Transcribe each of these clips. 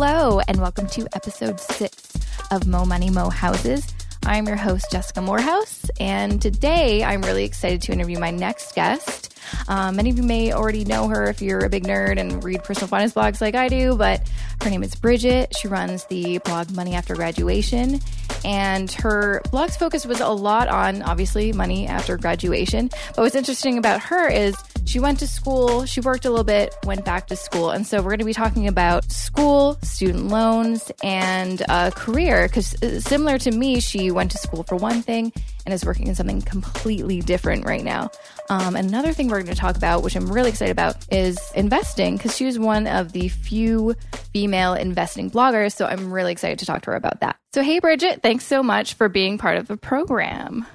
Hello, and welcome to episode six of Mo Money Mo Houses. I'm your host, Jessica Moorhouse, and today I'm really excited to interview my next guest. Um, many of you may already know her if you're a big nerd and read personal finance blogs like I do, but her name is Bridget. She runs the blog Money After Graduation, and her blog's focus was a lot on obviously money after graduation. But what's interesting about her is she went to school, she worked a little bit, went back to school. And so we're going to be talking about school, student loans, and uh, career. Because uh, similar to me, she went to school for one thing and is working in something completely different right now. Um, another thing we're going to talk about, which I'm really excited about, is investing because she was one of the few female investing bloggers. So I'm really excited to talk to her about that. So, hey, Bridget, thanks so much for being part of the program.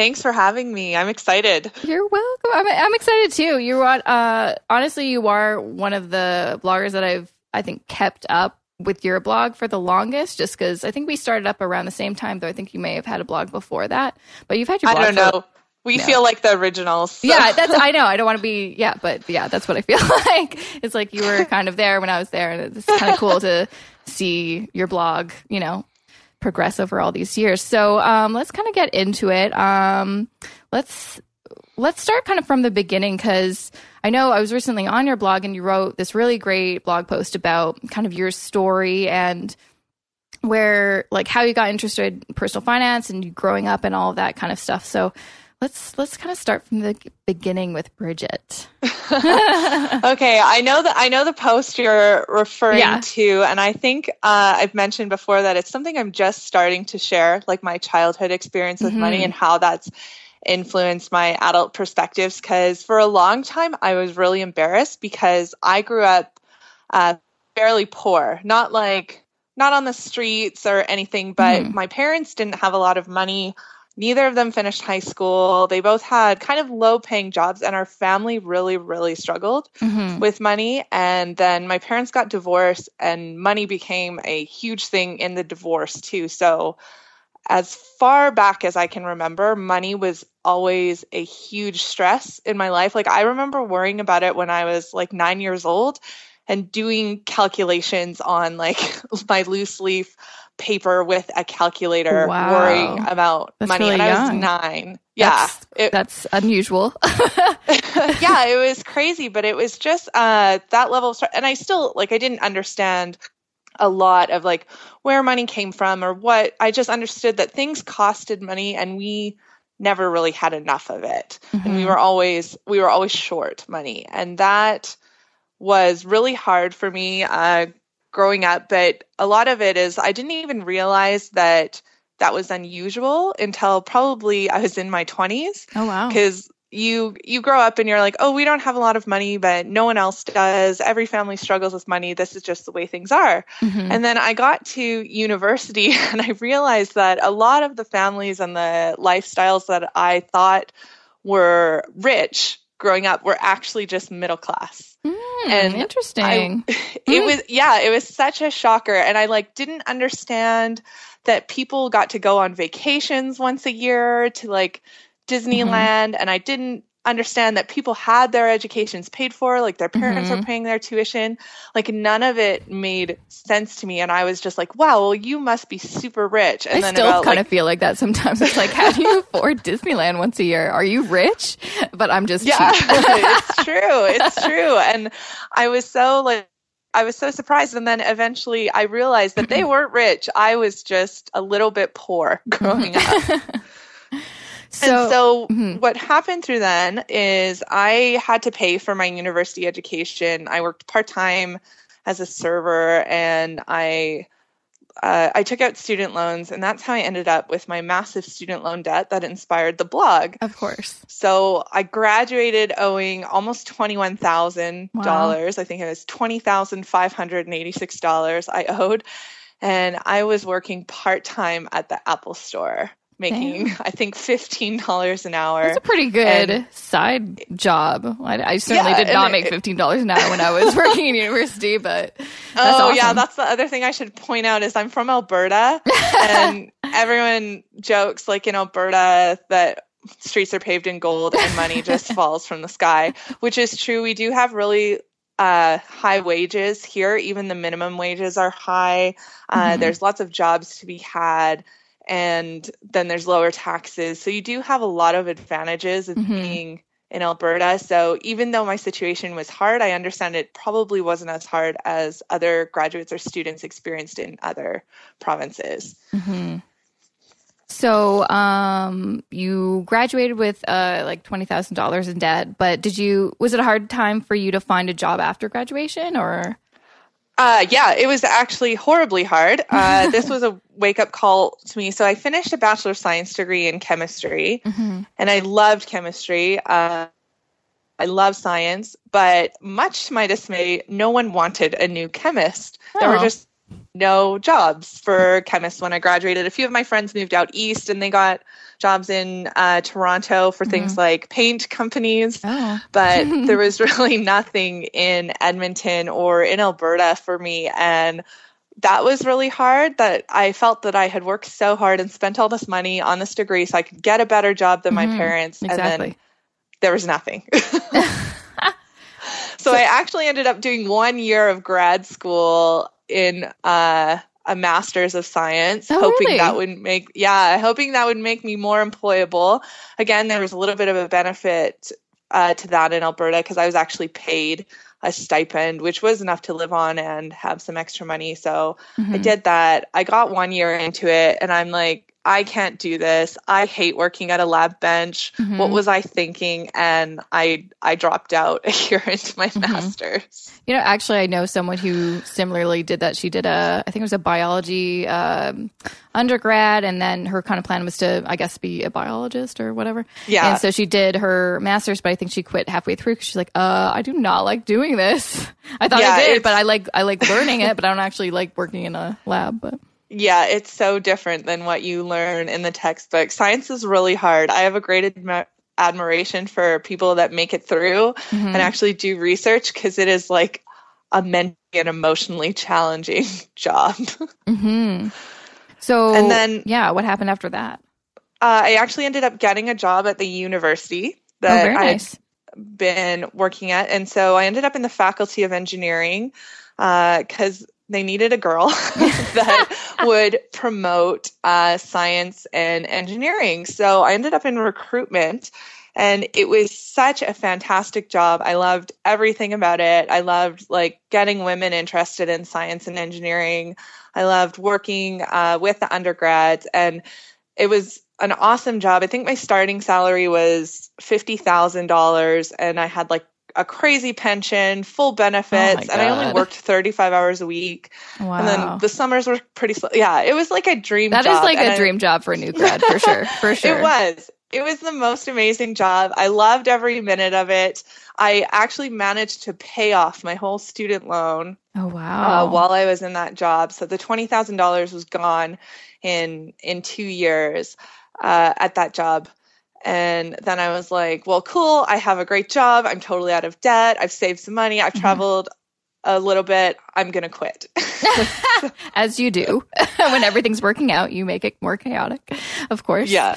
Thanks for having me. I'm excited. You're welcome. I'm, I'm excited too. You are, uh, honestly, you are one of the bloggers that I've, I think, kept up with your blog for the longest, just because I think we started up around the same time, though I think you may have had a blog before that. But you've had your blog. I don't know. We no. feel like the originals. So. Yeah, that's I know. I don't want to be yeah, but yeah, that's what I feel like. It's like you were kind of there when I was there, and it's kind of cool to see your blog, you know, progress over all these years. So um, let's kind of get into it. Um, let's let's start kind of from the beginning because I know I was recently on your blog and you wrote this really great blog post about kind of your story and where like how you got interested in personal finance and growing up and all that kind of stuff. So let's let's kind of start from the beginning with Bridget. okay, I know that I know the post you're referring yeah. to, and I think uh, I've mentioned before that it's something I'm just starting to share, like my childhood experience with mm-hmm. money and how that's influenced my adult perspectives. Because for a long time, I was really embarrassed because I grew up uh, fairly poor, not like not on the streets or anything, but mm. my parents didn't have a lot of money neither of them finished high school. They both had kind of low paying jobs, and our family really, really struggled mm-hmm. with money. And then my parents got divorced, and money became a huge thing in the divorce, too. So, as far back as I can remember, money was always a huge stress in my life. Like, I remember worrying about it when I was like nine years old and doing calculations on like my loose leaf paper with a calculator wow. worrying about that's money really and young. I was nine. Yeah. That's, it, that's unusual. yeah, it was crazy, but it was just uh, that level of and I still like I didn't understand a lot of like where money came from or what I just understood that things costed money and we never really had enough of it. Mm-hmm. And we mm-hmm. were always we were always short money. And that was really hard for me uh, growing up, but a lot of it is I didn't even realize that that was unusual until probably I was in my 20s. Oh wow. Cuz you you grow up and you're like, "Oh, we don't have a lot of money, but no one else does. Every family struggles with money. This is just the way things are." Mm-hmm. And then I got to university and I realized that a lot of the families and the lifestyles that I thought were rich growing up were actually just middle class. Mm, and interesting. I, it mm. was yeah, it was such a shocker and I like didn't understand that people got to go on vacations once a year to like Disneyland mm-hmm. and I didn't understand that people had their educations paid for, like their parents mm-hmm. were paying their tuition. Like none of it made sense to me. And I was just like, wow, well, you must be super rich. And I still kind like, of feel like that sometimes. It's like, how do you afford Disneyland once a year? Are you rich? But I'm just yeah, cheap. it's true. It's true. And I was so like, I was so surprised. And then eventually I realized that they weren't rich. I was just a little bit poor growing up. So, and so mm-hmm. what happened through then is I had to pay for my university education. I worked part time as a server and I uh, I took out student loans, and that's how I ended up with my massive student loan debt that inspired the blog. Of course. So I graduated owing almost twenty-one thousand wow. dollars. I think it was twenty thousand five hundred and eighty-six dollars I owed, and I was working part time at the Apple Store making Damn. I think fifteen dollars an hour. That's a pretty good and, side job. I, I certainly yeah, did not make fifteen dollars an hour when I was working in university, but oh awesome. yeah, that's the other thing I should point out is I'm from Alberta, and everyone jokes like in Alberta that streets are paved in gold and money just falls from the sky, which is true. We do have really uh, high wages here. Even the minimum wages are high. Uh, mm-hmm. There's lots of jobs to be had, and then there's lower taxes. So you do have a lot of advantages of mm-hmm. being in Alberta. So even though my situation was hard, I understand it probably wasn't as hard as other graduates or students experienced in other provinces. Mm-hmm. So um, you graduated with uh, like twenty thousand dollars in debt, but did you? Was it a hard time for you to find a job after graduation, or? Uh, yeah, it was actually horribly hard. Uh, this was a wake up call to me. So I finished a bachelor of science degree in chemistry, mm-hmm. and I loved chemistry. Uh, I love science, but much to my dismay, no one wanted a new chemist. Oh. There were oh. just no jobs for chemists when I graduated. A few of my friends moved out east and they got jobs in uh, Toronto for mm-hmm. things like paint companies. Oh. but there was really nothing in Edmonton or in Alberta for me. And that was really hard that I felt that I had worked so hard and spent all this money on this degree so I could get a better job than mm-hmm. my parents. Exactly. And then there was nothing. so I actually ended up doing one year of grad school in uh, a master's of science, oh, hoping really? that would make yeah, hoping that would make me more employable. Again, there was a little bit of a benefit uh, to that in Alberta because I was actually paid a stipend, which was enough to live on and have some extra money. So mm-hmm. I did that. I got one year into it, and I'm like, I can't do this. I hate working at a lab bench. Mm-hmm. What was I thinking? And I I dropped out a year into my mm-hmm. master's. You know, actually, I know someone who similarly did that. She did a, I think it was a biology um, undergrad, and then her kind of plan was to, I guess, be a biologist or whatever. Yeah. And so she did her master's, but I think she quit halfway through because she's like, uh, I do not like doing this. I thought yeah, I did, but I like I like learning it, but I don't actually like working in a lab. But yeah, it's so different than what you learn in the textbook. Science is really hard. I have a great admi- admiration for people that make it through mm-hmm. and actually do research because it is like a mentally and emotionally challenging job. mm-hmm. So, and then, yeah, what happened after that? Uh, I actually ended up getting a job at the university oh, that oh, nice. I'd been working at. And so I ended up in the faculty of engineering because uh, they needed a girl that would promote uh, science and engineering. So I ended up in recruitment. And it was such a fantastic job. I loved everything about it. I loved like getting women interested in science and engineering. I loved working uh, with the undergrads, and it was an awesome job. I think my starting salary was fifty thousand dollars, and I had like a crazy pension, full benefits, oh and I only worked 35 hours a week. Wow. And then the summers were pretty slow. Yeah, it was like a dream That job. is like a I, dream job for a new grad, for sure. For sure. It was. It was the most amazing job. I loved every minute of it. I actually managed to pay off my whole student loan. Oh wow! Uh, while I was in that job, so the twenty thousand dollars was gone in in two years uh, at that job. And then I was like, well, cool. I have a great job. I'm totally out of debt. I've saved some money. I've mm-hmm. traveled a little bit. I'm going to quit. As you do. when everything's working out, you make it more chaotic, of course. Yeah.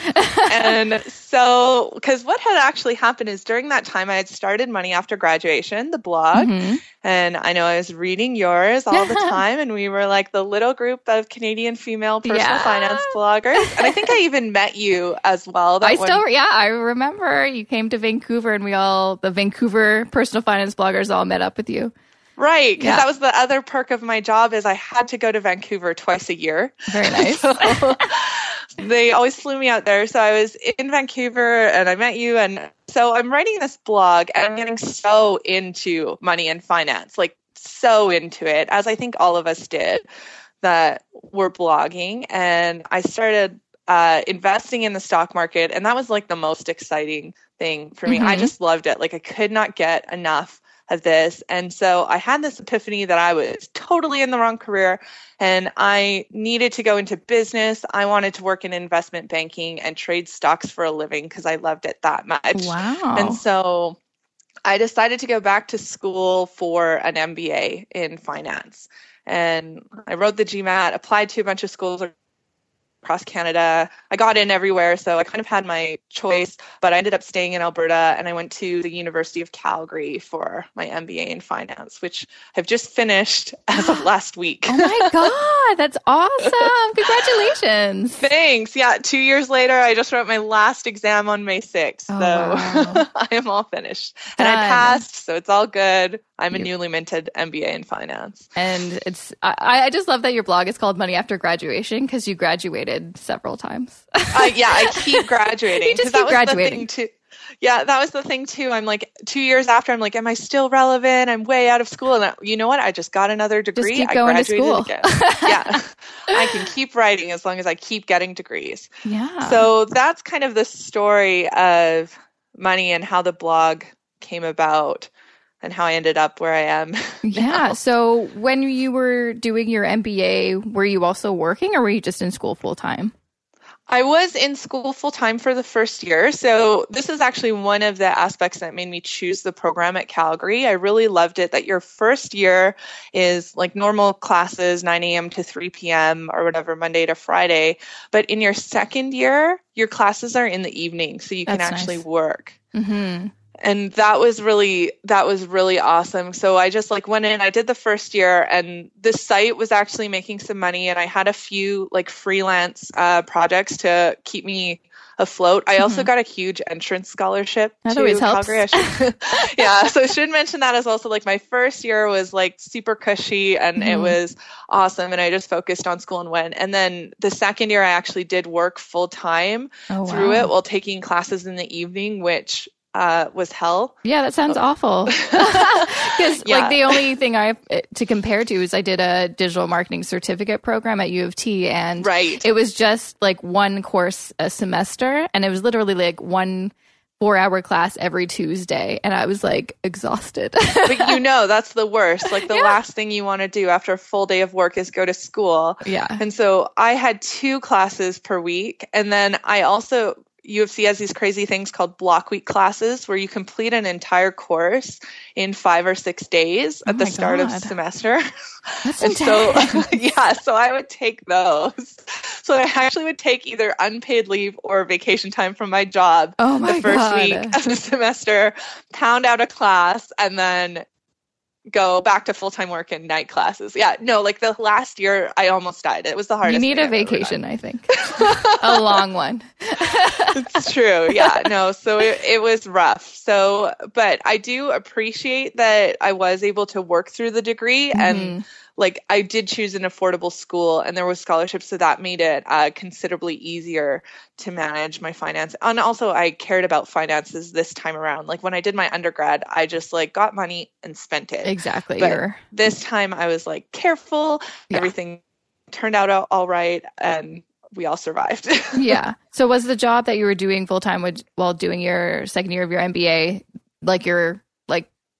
and so, because what had actually happened is during that time, I had started Money After Graduation, the blog. Mm-hmm. And I know I was reading yours all the time. and we were like the little group of Canadian female personal yeah. finance bloggers. And I think I even met you as well. I still, yeah, I remember you came to Vancouver and we all, the Vancouver personal finance bloggers all met up with you. Right, because yeah. that was the other perk of my job is I had to go to Vancouver twice a year. Very nice. so they always flew me out there. So I was in Vancouver and I met you and so I'm writing this blog and I'm getting so into money and finance, like so into it, as I think all of us did that were blogging. And I started uh, investing in the stock market, and that was like the most exciting thing for me. Mm-hmm. I just loved it. Like I could not get enough of this. And so I had this epiphany that I was totally in the wrong career and I needed to go into business. I wanted to work in investment banking and trade stocks for a living because I loved it that much. Wow. And so I decided to go back to school for an MBA in finance. And I wrote the GMAT, applied to a bunch of schools across Canada. I got in everywhere, so I kind of had my choice, but I ended up staying in Alberta and I went to the University of Calgary for my MBA in finance, which I've just finished as of last week. oh my God, that's awesome. Congratulations. Thanks. Yeah, two years later, I just wrote my last exam on May 6th. Oh, so wow. I am all finished. Done. And I passed, so it's all good. I'm a newly minted MBA in finance. And it's, I, I just love that your blog is called Money After Graduation because you graduated several times. uh, yeah, I keep graduating. you just keep graduating. too. Yeah, that was the thing too. I'm like two years after. I'm like, am I still relevant? I'm way out of school, and I, you know what? I just got another degree. Just keep going to school. Again. yeah, I can keep writing as long as I keep getting degrees. Yeah. So that's kind of the story of money and how the blog came about and how I ended up where I am. yeah. So when you were doing your MBA, were you also working or were you just in school full time? I was in school full time for the first year. So, this is actually one of the aspects that made me choose the program at Calgary. I really loved it that your first year is like normal classes, 9 a.m. to 3 p.m. or whatever, Monday to Friday. But in your second year, your classes are in the evening. So, you can actually nice. work. Mm-hmm and that was really that was really awesome so i just like went in i did the first year and the site was actually making some money and i had a few like freelance uh, projects to keep me afloat i also mm-hmm. got a huge entrance scholarship that always helps. yeah so i should mention that as also like my first year was like super cushy and mm-hmm. it was awesome and i just focused on school and went and then the second year i actually did work full time oh, through wow. it while taking classes in the evening which uh, was hell. Yeah, that sounds oh. awful. Because yeah. like the only thing I have to compare to is I did a digital marketing certificate program at U of T, and right. it was just like one course a semester, and it was literally like one four hour class every Tuesday. And I was like exhausted. but you know, that's the worst. Like the yeah. last thing you want to do after a full day of work is go to school. Yeah. And so I had two classes per week. And then I also U of C has these crazy things called block week classes where you complete an entire course in five or six days oh at oh the start God. of semester. That's and intense. so, yeah, so I would take those. So I actually would take either unpaid leave or vacation time from my job oh my the first God. week of the semester, pound out a class, and then go back to full time work and night classes. Yeah, no, like the last year I almost died. It was the hardest. You need a vacation, I think. a long one. it's true. Yeah, no, so it, it was rough. So, but I do appreciate that I was able to work through the degree mm-hmm. and like I did choose an affordable school and there was scholarships, so that made it uh, considerably easier to manage my finance. And also, I cared about finances this time around. Like when I did my undergrad, I just like got money and spent it. Exactly. But You're... this time, I was like careful. Yeah. Everything turned out all right, and we all survived. yeah. So was the job that you were doing full time while doing your second year of your MBA like your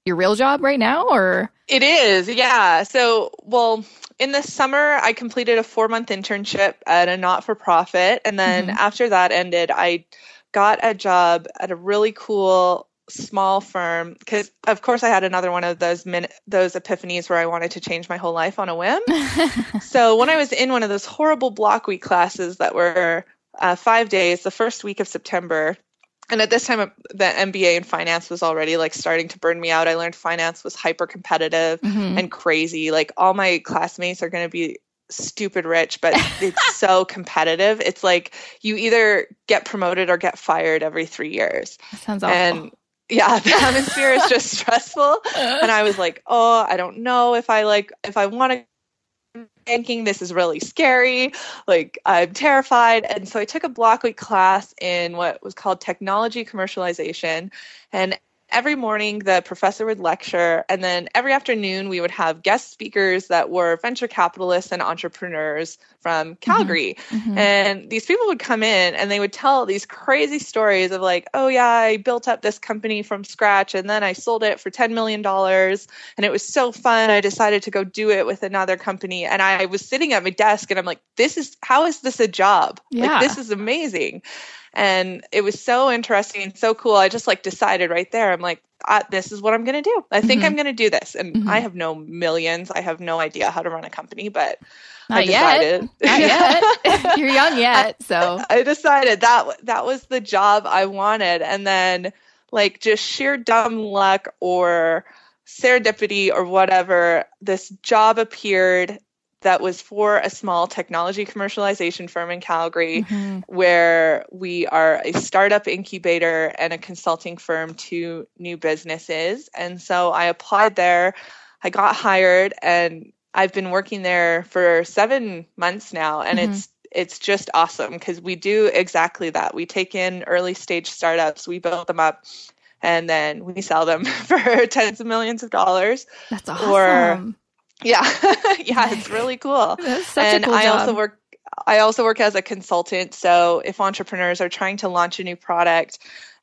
your real job right now, or? It is, yeah. So, well, in the summer, I completed a four month internship at a not for profit. And then mm-hmm. after that ended, I got a job at a really cool small firm because of course I had another one of those min- those epiphanies where I wanted to change my whole life on a whim. so when I was in one of those horrible block week classes that were uh, five days, the first week of September, and at this time the mba in finance was already like starting to burn me out. I learned finance was hyper competitive mm-hmm. and crazy. Like all my classmates are going to be stupid rich but it's so competitive. It's like you either get promoted or get fired every three years. That sounds awful. and yeah the atmosphere is just stressful. And i was like oh i don't know if i like if i want to banking this is really scary like i'm terrified. And so i took a block week class in what was called technology commercialization. And every morning the professor would lecture. And then every afternoon we would have guest speakers that were venture capitalists and entrepreneurs from calgary mm-hmm. Mm-hmm. and these people would come in and they would tell these crazy stories of like oh yeah i built up this company from scratch and then i sold it for $10 million and it was so fun i decided to go do it with another company and i was sitting at my desk and i'm like this is how is this a job yeah. like this is amazing And it was so interesting and so cool. I just like decided right there, I'm like, this is what I'm going to do. I think mm-hmm. I'm going to do this. And mm-hmm. I have no millions. I have no idea how to run a company, but not I decided. Yet. Not yet. You're young yet, so I decided that that was the job I wanted, and then like just sheer dumb luck or serendipity or whatever, this job appeared that was for a small technology commercialization firm in Calgary, mm-hmm. where we are a startup incubator and a consulting firm to new businesses. And so I applied there, I got hired, and I've been working there for seven months now, and mm-hmm. it's it's just awesome because we do exactly that. We take in early stage startups, we build them up, and then we sell them for tens of millions of dollars. That's awesome. Or, yeah, yeah, it's really cool. and cool I job. also work. I also work as a consultant. So if entrepreneurs are trying to launch a new product,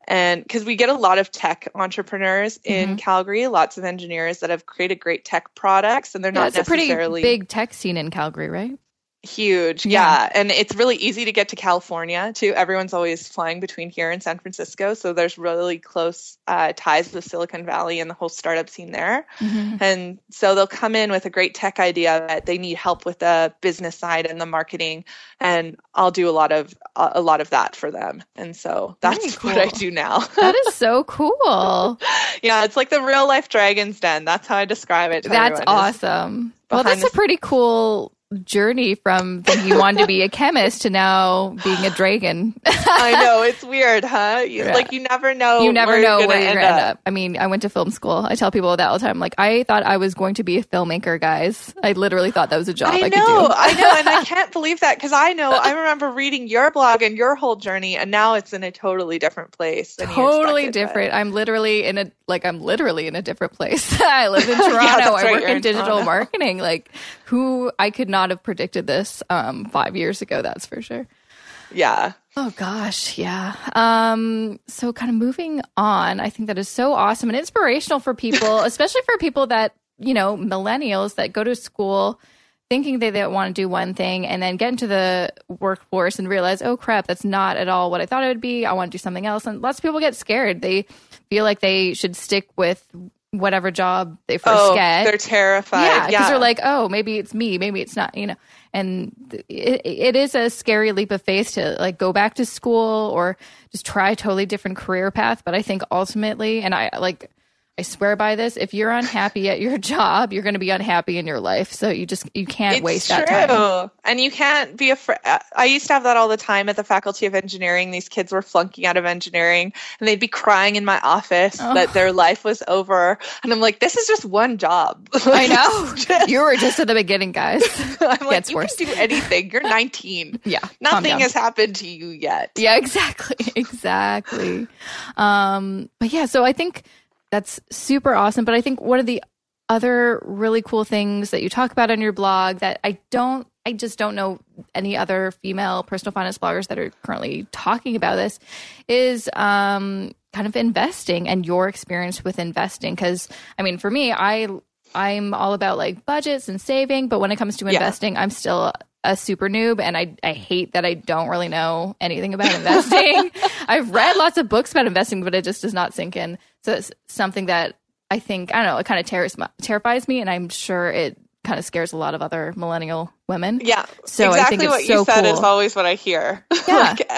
and because we get a lot of tech entrepreneurs in mm-hmm. Calgary, lots of engineers that have created great tech products, and they're yeah, not necessarily a pretty big tech scene in Calgary, right? Huge. Yeah. yeah. And it's really easy to get to California too. Everyone's always flying between here and San Francisco. So there's really close uh, ties with Silicon Valley and the whole startup scene there. Mm-hmm. And so they'll come in with a great tech idea that they need help with the business side and the marketing. And I'll do a lot of, a lot of that for them. And so that's cool. what I do now. that is so cool. yeah. It's like the real life Dragon's Den. That's how I describe it. That's awesome. Well, that's a pretty cool journey from thinking you wanted to be a chemist to now being a dragon. I know it's weird, huh? You, yeah. Like you never know. You never where know you're where you're gonna end up. up. I mean, I went to film school. I tell people that all the time. Like I thought I was going to be a filmmaker, guys. I literally thought that was a job I, I know, I know, and I can't believe that because I know I remember reading your blog and your whole journey, and now it's in a totally different place. Totally different. I'm literally in a like I'm literally in a different place. I live in Toronto. yeah, I work in, in digital marketing. Like who I could not have predicted this um, five years ago. That's for sure. Yeah. Oh gosh, yeah. Um, so kind of moving on, I think that is so awesome and inspirational for people, especially for people that, you know, millennials that go to school thinking they, they want to do one thing and then get into the workforce and realize, oh crap, that's not at all what I thought it would be. I want to do something else. And lots of people get scared. They feel like they should stick with whatever job they first oh, get. They're terrified. Yeah, because yeah. they're like, oh, maybe it's me, maybe it's not, you know. And it, it is a scary leap of faith to like go back to school or just try a totally different career path. But I think ultimately, and I like I swear by this. If you're unhappy at your job, you're going to be unhappy in your life. So you just you can't it's waste true. that time. And you can't be afraid. I used to have that all the time at the Faculty of Engineering. These kids were flunking out of engineering, and they'd be crying in my office oh. that their life was over. And I'm like, this is just one job. I know. just, you were just at the beginning, guys. I'm like, Gets you worse. can do anything. You're 19. yeah, nothing has happened to you yet. Yeah, exactly, exactly. Um, but yeah, so I think that's super awesome. But I think one of the other really cool things that you talk about on your blog that I don't, I just don't know any other female personal finance bloggers that are currently talking about this is um, kind of investing and your experience with investing. Because I mean, for me, I I'm all about like budgets and saving, but when it comes to investing, yeah. I'm still a super noob and I, I hate that I don't really know anything about investing. I've read lots of books about investing, but it just does not sink in. So it's something that I think, I don't know, it kind of terrors, terrifies me. And I'm sure it kind of scares a lot of other millennial women. Yeah. So exactly I think what so you said cool. is always what I hear. Yeah. like,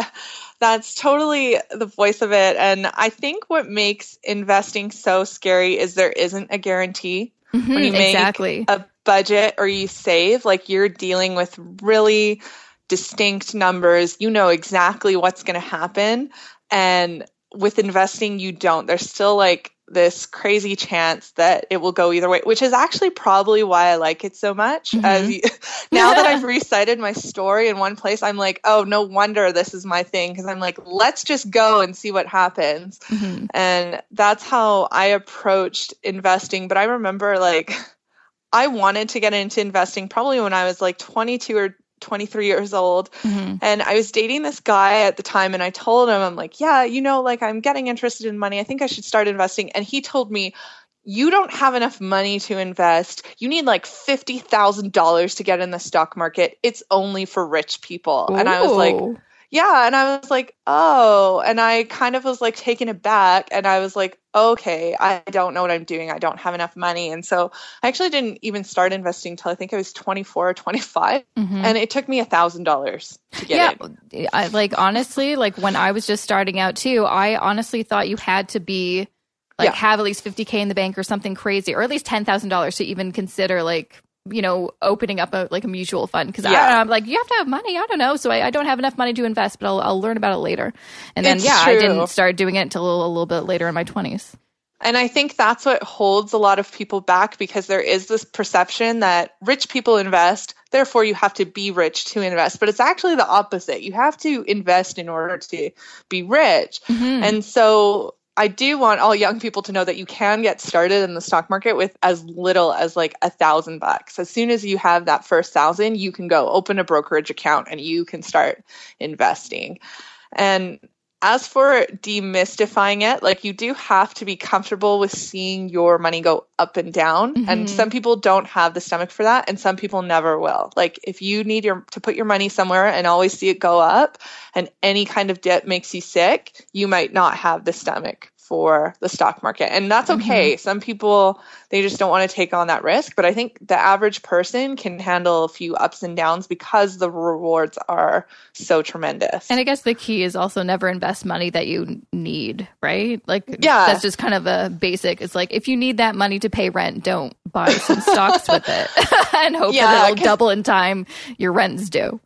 that's totally the voice of it. And I think what makes investing so scary is there isn't a guarantee. Mm-hmm, when you make exactly. a budget or you save, like you're dealing with really distinct numbers. You know exactly what's going to happen. And with investing, you don't. There's still like this crazy chance that it will go either way, which is actually probably why I like it so much. Mm-hmm. As you, now that I've recited my story in one place, I'm like, oh, no wonder this is my thing because I'm like, let's just go and see what happens. Mm-hmm. And that's how I approached investing. But I remember like I wanted to get into investing probably when I was like 22 or 23 years old. Mm-hmm. And I was dating this guy at the time and I told him, I'm like, yeah, you know, like I'm getting interested in money. I think I should start investing. And he told me, you don't have enough money to invest. You need like $50,000 to get in the stock market. It's only for rich people. Ooh. And I was like, yeah, and I was like, oh, and I kind of was like taken aback, and I was like, okay, I don't know what I'm doing. I don't have enough money, and so I actually didn't even start investing until I think I was 24 or 25, mm-hmm. and it took me a thousand dollars to get yeah, in. I, like honestly, like when I was just starting out too, I honestly thought you had to be like yeah. have at least 50k in the bank or something crazy, or at least ten thousand dollars to even consider like you know, opening up a like a mutual fund because yeah. I am like you have to have money. I don't know, so I, I, don't have enough money to invest, but I'll, I'll learn about it later. And then it's yeah, true. I didn't start doing it until a, a little bit later in my twenties. And I think that's what holds a lot of people back because there is this perception that rich people invest, therefore you have to be rich to invest. But it's actually the opposite. You have to invest in order to be rich. Mm-hmm. And so I do want all young people to know that you can get started in the stock market with as little as like a thousand bucks. As soon as you have that first thousand, you can go open a brokerage account and you can start investing. And as for demystifying it, like you do have to be comfortable with seeing your money go up and down. Mm-hmm. And some people don't have the stomach for that, and some people never will. Like if you need your to put your money somewhere and always see it go up, and any kind of dip makes you sick, you might not have the stomach for the stock market. And that's okay. Mm-hmm. Some people, they just don't want to take on that risk. But I think the average person can handle a few ups and downs because the rewards are so tremendous. And I guess the key is also never invest money that you need, right? Like, yeah, that's just kind of a basic. It's like if you need that money to pay rent, don't buy some stocks with it and hope yeah, that it'll double in time your rent's due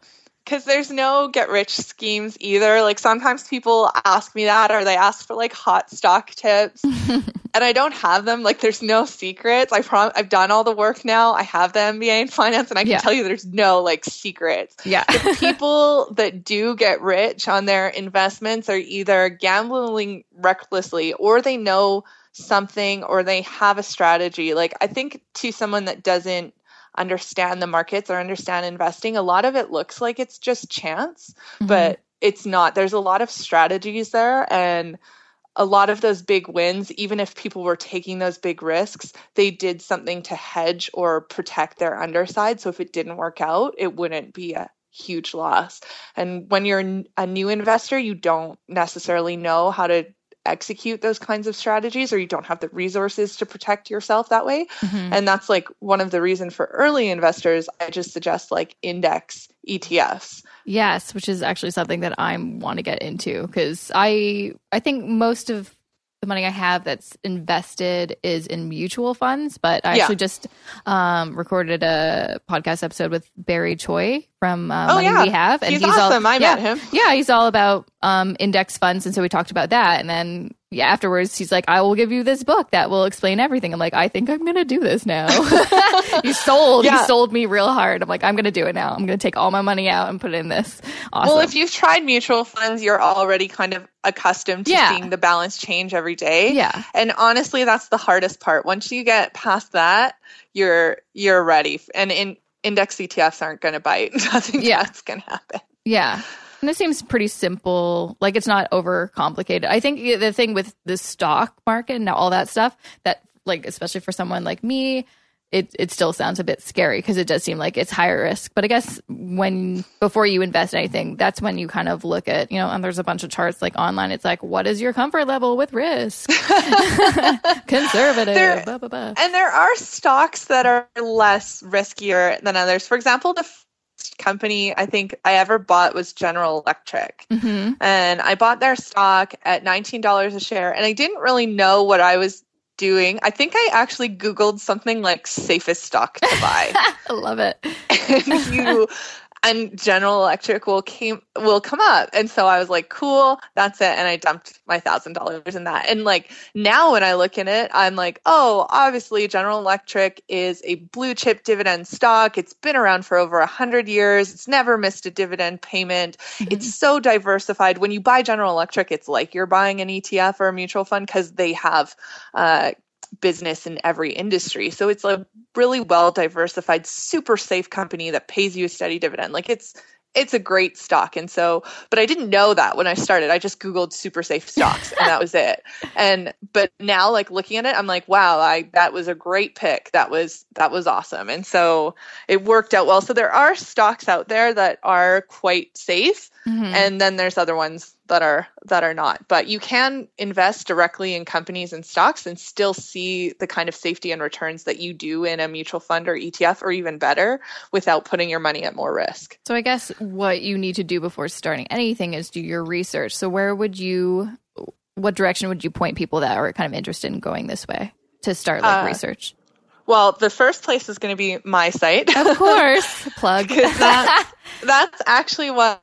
because there's no get rich schemes either. Like sometimes people ask me that or they ask for like hot stock tips and I don't have them. Like there's no secrets. I prom- I've done all the work now. I have the MBA in finance and I can yeah. tell you there's no like secrets. Yeah. the people that do get rich on their investments are either gambling recklessly or they know something or they have a strategy. Like I think to someone that doesn't understand the markets or understand investing, a lot of it looks like it's just chance, mm-hmm. but it's not. There's a lot of strategies there and a lot of those big wins, even if people were taking those big risks, they did something to hedge or protect their underside. So if it didn't work out, it wouldn't be a huge loss. And when you're a new investor, you don't necessarily know how to execute those kinds of strategies or you don't have the resources to protect yourself that way mm-hmm. and that's like one of the reason for early investors i just suggest like index etfs yes which is actually something that i want to get into because i i think most of the money I have that's invested is in mutual funds, but I yeah. actually just um, recorded a podcast episode with Barry Choi from uh, oh, Money yeah. We Have, and he's, he's awesome. All, I yeah, met him. Yeah, he's all about um, index funds, and so we talked about that, and then yeah, afterwards he's like, I will give you this book that will explain everything. I'm like, I think I'm gonna do this now. he sold, yeah. he sold me real hard. I'm like, I'm gonna do it now. I'm gonna take all my money out and put it in this. Awesome. Well, if you've tried mutual funds, you're already kind of accustomed to yeah. seeing the balance change every day. Yeah. And honestly, that's the hardest part. Once you get past that, you're you're ready. And in index ETFs aren't gonna bite. Nothing yeah. that's gonna happen. Yeah. And this seems pretty simple. Like it's not over complicated. I think the thing with the stock market and all that stuff that like especially for someone like me, it it still sounds a bit scary because it does seem like it's higher risk. But I guess when before you invest anything, that's when you kind of look at, you know, and there's a bunch of charts like online. It's like, what is your comfort level with risk? Conservative. There, blah, blah, blah. And there are stocks that are less riskier than others. For example, the company I think I ever bought was General Electric. Mm-hmm. And I bought their stock at $19 a share. And I didn't really know what I was doing. I think I actually Googled something like safest stock to buy. I love it. and you and General Electric will came will come up. And so I was like, cool, that's it. And I dumped my thousand dollars in that. And like now when I look in it, I'm like, oh, obviously General Electric is a blue chip dividend stock. It's been around for over a hundred years. It's never missed a dividend payment. Mm-hmm. It's so diversified. When you buy General Electric, it's like you're buying an ETF or a mutual fund because they have uh, business in every industry. So it's a really well diversified, super safe company that pays you a steady dividend. Like it's it's a great stock. And so, but I didn't know that when I started. I just Googled super safe stocks and that was it. And, but now like looking at it, I'm like, wow, I, that was a great pick. That was, that was awesome. And so it worked out well. So there are stocks out there that are quite safe. Mm-hmm. And then there's other ones that are that are not but you can invest directly in companies and stocks and still see the kind of safety and returns that you do in a mutual fund or ETF or even better without putting your money at more risk so i guess what you need to do before starting anything is do your research so where would you what direction would you point people that are kind of interested in going this way to start like uh, research well, the first place is going to be my site. Of course. Plug. that, that's actually what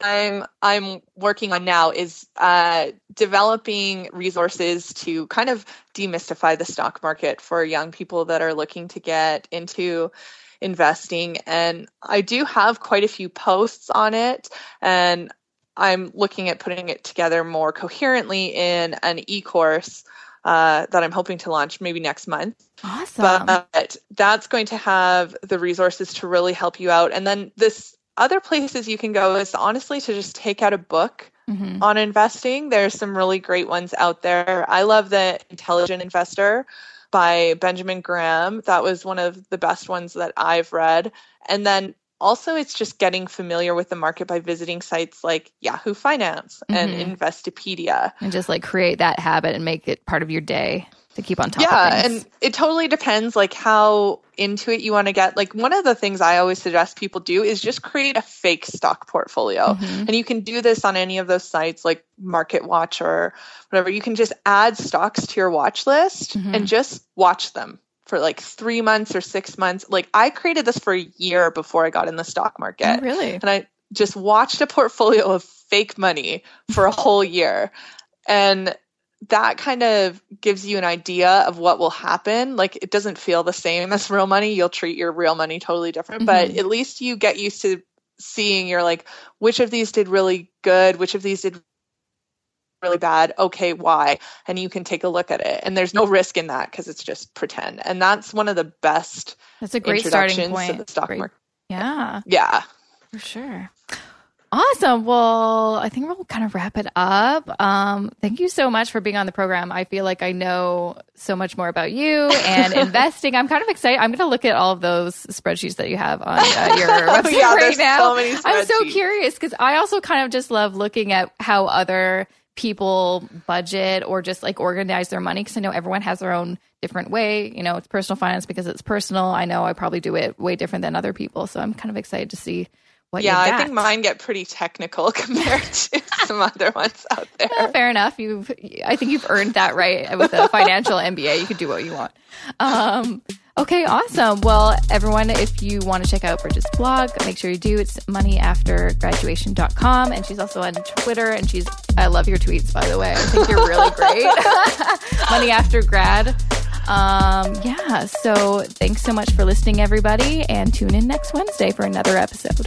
I'm I'm working on now is uh, developing resources to kind of demystify the stock market for young people that are looking to get into investing. And I do have quite a few posts on it, and I'm looking at putting it together more coherently in an e-course uh, that I'm hoping to launch maybe next month. Awesome. But that's going to have the resources to really help you out. And then this other places you can go is honestly to just take out a book mm-hmm. on investing. There's some really great ones out there. I love the Intelligent Investor by Benjamin Graham. That was one of the best ones that I've read. And then also it's just getting familiar with the market by visiting sites like Yahoo Finance and mm-hmm. Investopedia. And just like create that habit and make it part of your day to keep on top yeah, and it totally depends like how into it you want to get. Like one of the things I always suggest people do is just create a fake stock portfolio. Mm-hmm. And you can do this on any of those sites like Market Watch or whatever. You can just add stocks to your watch list mm-hmm. and just watch them for like three months or six months. Like I created this for a year before I got in the stock market. Oh, really? And I just watched a portfolio of fake money for a whole year. And that kind of gives you an idea of what will happen. Like it doesn't feel the same as real money. You'll treat your real money totally different, mm-hmm. but at least you get used to seeing you're like, which of these did really good, which of these did really bad. Okay, why? And you can take a look at it. And there's no risk in that because it's just pretend. And that's one of the best. That's a great starting point. To the stock great. market. Yeah. Yeah. For sure. Awesome. Well, I think we'll kind of wrap it up. Um, thank you so much for being on the program. I feel like I know so much more about you and investing. I'm kind of excited. I'm going to look at all of those spreadsheets that you have on uh, your website yeah, right now. So I'm so curious because I also kind of just love looking at how other people budget or just like organize their money because I know everyone has their own different way. You know, it's personal finance because it's personal. I know I probably do it way different than other people. So I'm kind of excited to see what yeah, I think mine get pretty technical compared to some other ones out there. Well, fair enough. You've, I think you've earned that right with a financial MBA. You could do what you want. Um, okay, awesome. Well, everyone, if you want to check out Bridget's blog, make sure you do. It's moneyaftergraduation.com. And she's also on Twitter. And she's, I love your tweets, by the way. I think you're really great. Money After Grad. Um, yeah, so thanks so much for listening, everybody, and tune in next Wednesday for another episode.